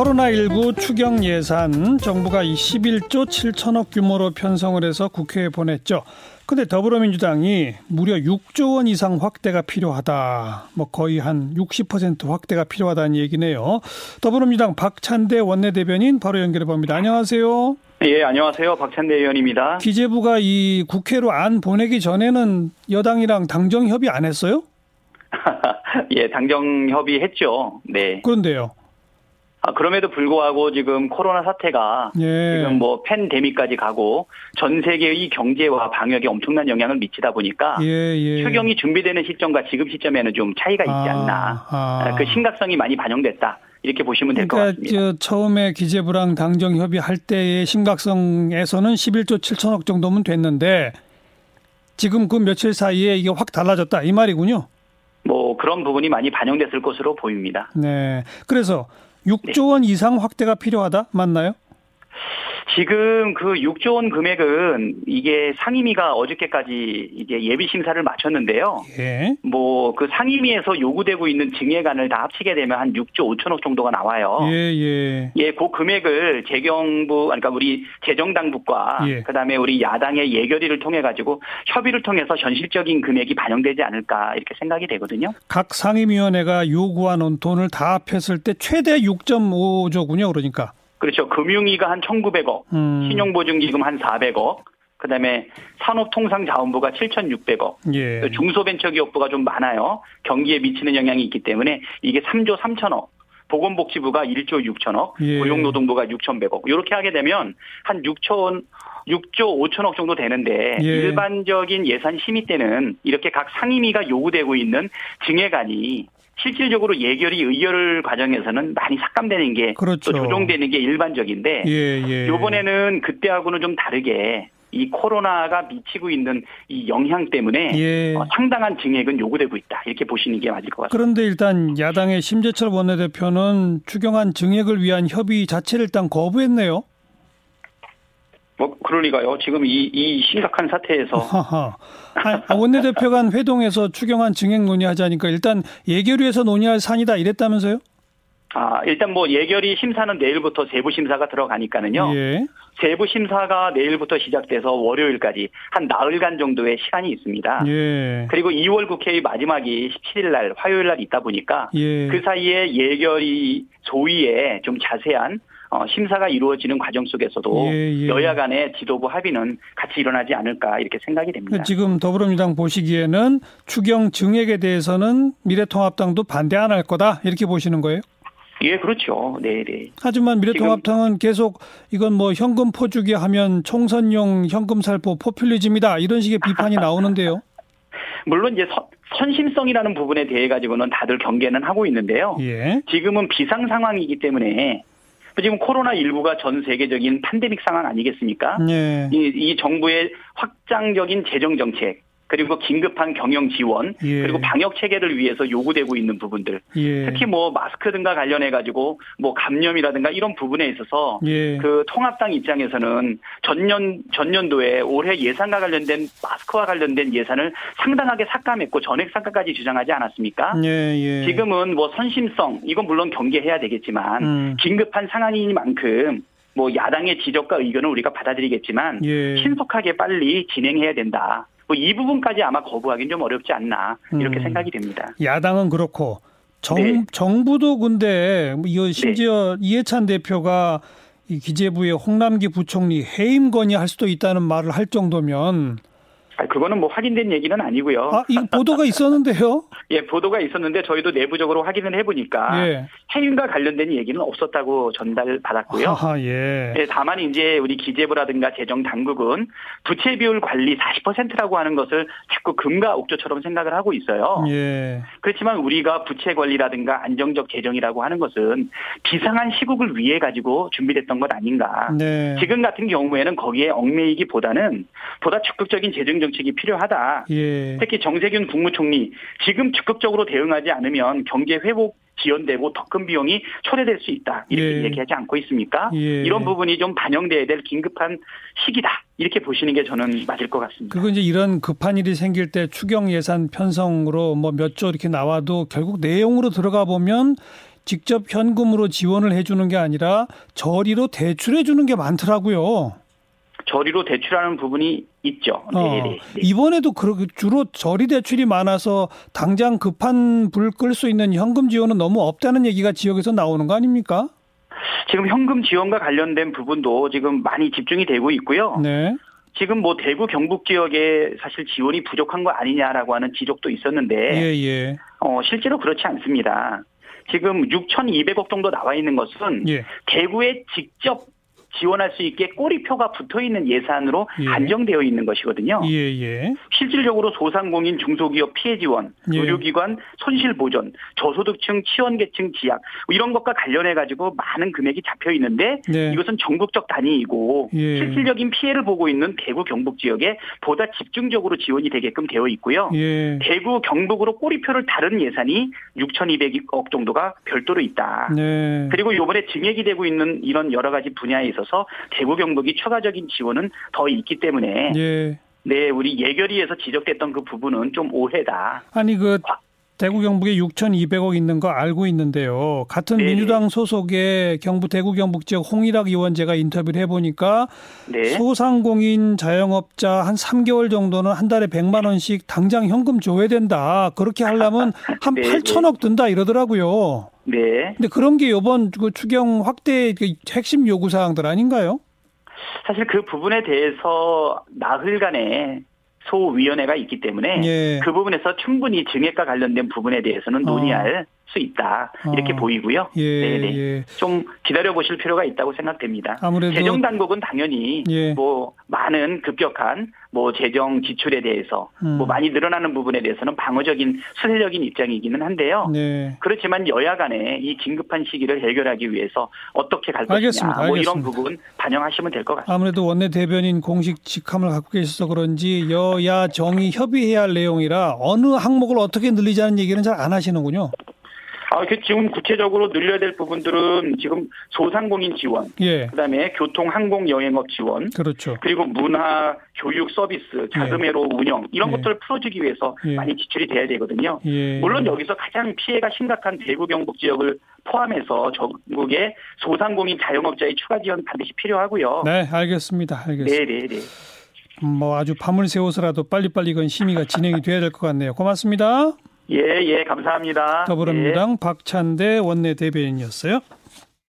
코로나19 추경 예산 정부가 21조 7천억 규모로 편성을 해서 국회에 보냈죠. 근데 더불어민주당이 무려 6조 원 이상 확대가 필요하다. 뭐 거의 한 60% 확대가 필요하다는 얘기네요. 더불어민주당 박찬대 원내대변인 바로 연결해 봅니다. 안녕하세요. 예, 안녕하세요. 박찬대 의원입니다. 기재부가 이 국회로 안 보내기 전에는 여당이랑 당정 협의 안 했어요? 예, 당정 협의했죠. 네. 그런데요. 아, 그럼에도 불구하고 지금 코로나 사태가 예. 지금 뭐 팬데믹까지 가고 전 세계의 경제와 방역에 엄청난 영향을 미치다 보니까 예, 예. 추경이 준비되는 시점과 지금 시점에는 좀 차이가 있지 아, 않나. 아. 그 심각성이 많이 반영됐다. 이렇게 보시면 될것 그러니까 같습니다. 저 처음에 기재부랑 당정 협의할 때의 심각성에서는 11조 7천억 정도면 됐는데 지금 그 며칠 사이에 이게 확 달라졌다 이 말이군요. 뭐 그런 부분이 많이 반영됐을 것으로 보입니다. 네. 그래서 6조 원 이상 확대가 필요하다 맞나요? 지금 그 6조 원 금액은 이게 상임위가 어저께까지 이게 예비 심사를 마쳤는데요. 예. 뭐그 상임위에서 요구되고 있는 증액안을 다 합치게 되면 한 6조 5천억 정도가 나와요. 예, 예. 예, 그 금액을 재경부, 그러니까 우리 재정 당국과 예. 그다음에 우리 야당의 예결위를 통해 가지고 협의를 통해서 현실적인 금액이 반영되지 않을까 이렇게 생각이 되거든요. 각 상임위원회가 요구하는 돈을 다 합했을 때 최대 6.5조군요. 그러니까. 그렇죠. 금융위가 한 1,900억, 음. 신용보증기금 한 400억, 그다음에 산업통상자원부가 7,600억, 예. 중소벤처기업부가 좀 많아요. 경기에 미치는 영향이 있기 때문에 이게 3조 3천억. 보건복지부가 1조 6천억, 예. 고용노동부가 6,100억. 이렇게 하게 되면 한 6천 6조 5천억 정도 되는데 예. 일반적인 예산 심의 때는 이렇게 각 상임위가 요구되고 있는 증액안이 실질적으로 예결위 의결 과정에서는 많이 삭감되는 게또 그렇죠. 조정되는 게 일반적인데 예, 예. 이번에는 그때하고는 좀 다르게 이 코로나가 미치고 있는 이 영향 때문에 예. 어, 상당한 증액은 요구되고 있다 이렇게 보시는 게 맞을 것 같습니다. 그런데 일단 야당의 심재철 원내대표는 추경안 증액을 위한 협의 자체를 일단 거부했네요. 뭐 그럴 리가요. 지금 이, 이 심각한 사태에서. 아, 원내대표 간 회동에서 추경안 증액 논의하자니까 일단 예결위에서 논의할 산이다 이랬다면서요? 아 일단 뭐 예결위 심사는 내일부터 세부 심사가 들어가니까는요. 예. 세부 심사가 내일부터 시작돼서 월요일까지 한 나흘간 정도의 시간이 있습니다. 예. 그리고 2월 국회의 마지막이 17일 날 화요일 날 있다 보니까 예. 그 사이에 예결위 소위에 좀 자세한 어, 심사가 이루어지는 과정 속에서도 예, 예. 여야 간의 지도부 합의는 같이 일어나지 않을까 이렇게 생각이 됩니다. 그 지금 더불어민주당 보시기에는 추경 증액에 대해서는 미래통합당도 반대 안 할 거다 이렇게 보시는 거예요? 예, 그렇죠. 네, 네. 하지만 미래통합당은 계속 이건 뭐 현금 포주기 하면 총선용 현금 살포 포퓰리즘이다 이런 식의 비판이 나오는데요. 물론 이제 선, 선심성이라는 부분에 대해 가지고는 다들 경계는 하고 있는데요. 예. 지금은 비상 상황이기 때문에 지금 코로나 19가 전 세계적인 팬데믹 상황 아니겠습니까? 예. 이, 이 정부의 확장적인 재정 정책 그리고 긴급한 경영 지원 예. 그리고 방역 체계를 위해서 요구되고 있는 부분들 예. 특히 뭐 마스크 등과 관련해 가지고 뭐 감염이라든가 이런 부분에 있어서 예. 그 통합당 입장에서는 전년 전년도에 올해 예산과 관련된 마스크와 관련된 예산을 상당하게 삭감했고 전액 삭감까지 주장하지 않았습니까? 예, 예. 지금은 뭐 선심성 이건 물론 경계해야 되겠지만 음. 긴급한 상황이니만큼 뭐 야당의 지적과 의견을 우리가 받아들이겠지만 예. 신속하게 빨리 진행해야 된다. 뭐 이 부분까지 아마 거부하기는 좀 어렵지 않나 이렇게 음. 생각이 됩니다. 야당은 그렇고 정, 네. 정부도 근데 뭐 이거 심지어 이해찬 대표가 이 기재부의 홍남기 부총리 해임 건의할 수도 있다는 말을 할 정도면 아, 그거는 뭐 확인된 얘기는 아니고요. 아, 이 보도가 있었는데요. 예, 보도가 있었는데 저희도 내부적으로 확인을 해보니까 예. 해임과 관련된 얘기는 없었다고 전달받았고요. 하하, 예. 예, 다만 이제 우리 기재부라든가 재정 당국은 부채 비율 관리 40%라고 하는 것을 자꾸 금과 옥조처럼 생각을 하고 있어요. 예. 그렇지만 우리가 부채 관리라든가 안정적 재정이라고 하는 것은 비상한 시국을 위해 가지고 준비됐던 것 아닌가. 네. 지금 같은 경우에는 거기에 얽매이기보다는 보다 적극적인 재정 정책이 필요하다. 예. 특히 정세균 국무총리 지금 적극적으로 대응하지 않으면 경제 회복 지연되고 더 큰 비용이 초래될 수 있다. 이렇게 예. 얘기하지 않고 있습니까? 예. 이런 부분이 좀 반영돼야 될 긴급한 시기다. 이렇게 보시는 게 저는 맞을 것 같습니다. 그거 이제 이런 급한 일이 생길 때 추경 예산 편성으로 뭐 몇 조 이렇게 나와도 결국 내용으로 들어가 보면 직접 현금으로 지원을 해주는 게 아니라 저리로 대출해 주는 게 많더라고요. 저리로 대출하는 부분이 있죠. 어, 네, 네, 네. 이번에도 그렇게 주로 저리 대출이 많아서 당장 급한 불 끌 수 있는 현금 지원은 너무 없다는 얘기가 지역에서 나오는 거 아닙니까? 지금 현금 지원과 관련된 부분도 지금 많이 집중이 되고 있고요. 네. 지금 뭐 대구 경북 지역에 사실 지원이 부족한 거 아니냐라고 하는 지적도 있었는데 예, 예. 어, 실제로 그렇지 않습니다. 지금 6,200억 정도 나와 있는 것은 예. 대구에 직접 지원할 수 있게 꼬리표가 붙어 있는 예산으로 예. 한정되어 있는 것이거든요. 예, 예. 실질적으로 소상공인 중소기업 피해 지원, 예. 의료기관 손실 보전, 저소득층 치원계층 지약 뭐 이런 것과 관련해 가지고 많은 금액이 잡혀 있는데 네. 이것은 전국적 단위이고 예. 실질적인 피해를 보고 있는 대구 경북 지역에 보다 집중적으로 지원이 되게끔 되어 있고요. 예. 대구 경북으로 꼬리표를 다른 예산이 6,200억 정도가 별도로 있다. 네. 그리고 이번에 증액이 되고 있는 이런 여러 가지 분야에 있어서 대구 경북이 추가적인 지원은 더 있기 때문에 예. 네 우리 예결위에서 지적됐던 그 부분은 좀 오해다. 아니 그 대구 경북에 6,200억 있는 거 알고 있는데요. 같은 네네. 민주당 소속의 경북 대구 경북 지역 홍일학 의원 제가 인터뷰를 해보니까 네. 소상공인 자영업자 한 3개월 정도는 한 달에 100만 원씩 당장 현금 줘야 된다. 그렇게 하려면 한 네, 8천억 든다 이러더라고요. 네. 근데 그런 게 이번 그 추경 확대 그 핵심 요구 사항들 아닌가요? 사실 그 부분에 대해서 나흘간의 소위원회가 있기 때문에 예. 그 부분에서 충분히 증액과 관련된 부분에 대해서는 어. 논의할 수 있다 이렇게 어. 보이고요. 예, 네네. 예. 좀 기다려 보실 필요가 있다고 생각됩니다. 아무래도 재정 당국은 당연히 예. 뭐 많은 급격한 뭐 재정 지출에 대해서 음. 뭐 많이 늘어나는 부분에 대해서는 방어적인 수혜적인 입장이기는 한데요. 네. 그렇지만 여야 간에 이 긴급한 시기를 해결하기 위해서 어떻게 갈 알겠습니다. 것이냐 뭐 이런 알겠습니다. 부분 반영하시면 될 것 같습니다. 아무래도 원내 대변인 공식 직함을 갖고 계셔서 그런지 여야 정의 협의해야 할 내용이라 어느 항목을 어떻게 늘리자는 얘기는 잘 안 하시는군요. 아, 그 지금 구체적으로 늘려야 될 부분들은 지금 소상공인 지원, 예. 그다음에 교통, 항공, 여행업 지원, 그렇죠. 그리고 문화, 교육 서비스, 자금회로 운영 이런 예. 것들을 풀어주기 위해서 예. 많이 지출이 돼야 되거든요. 예. 물론 여기서 가장 피해가 심각한 대구 경북 지역을 포함해서 전국의 소상공인 자영업자의 추가 지원 반드시 필요하고요. 네, 알겠습니다. 알겠습니다. 네, 네, 네. 음, 뭐 아주 밤을 새워서라도 빨리빨리 이건 심의가 진행이 돼야 될 것 같네요. 고맙습니다. 예, 예, 감사합니다. 네. 더불어민주당 박찬대 원내 대변인이었어요.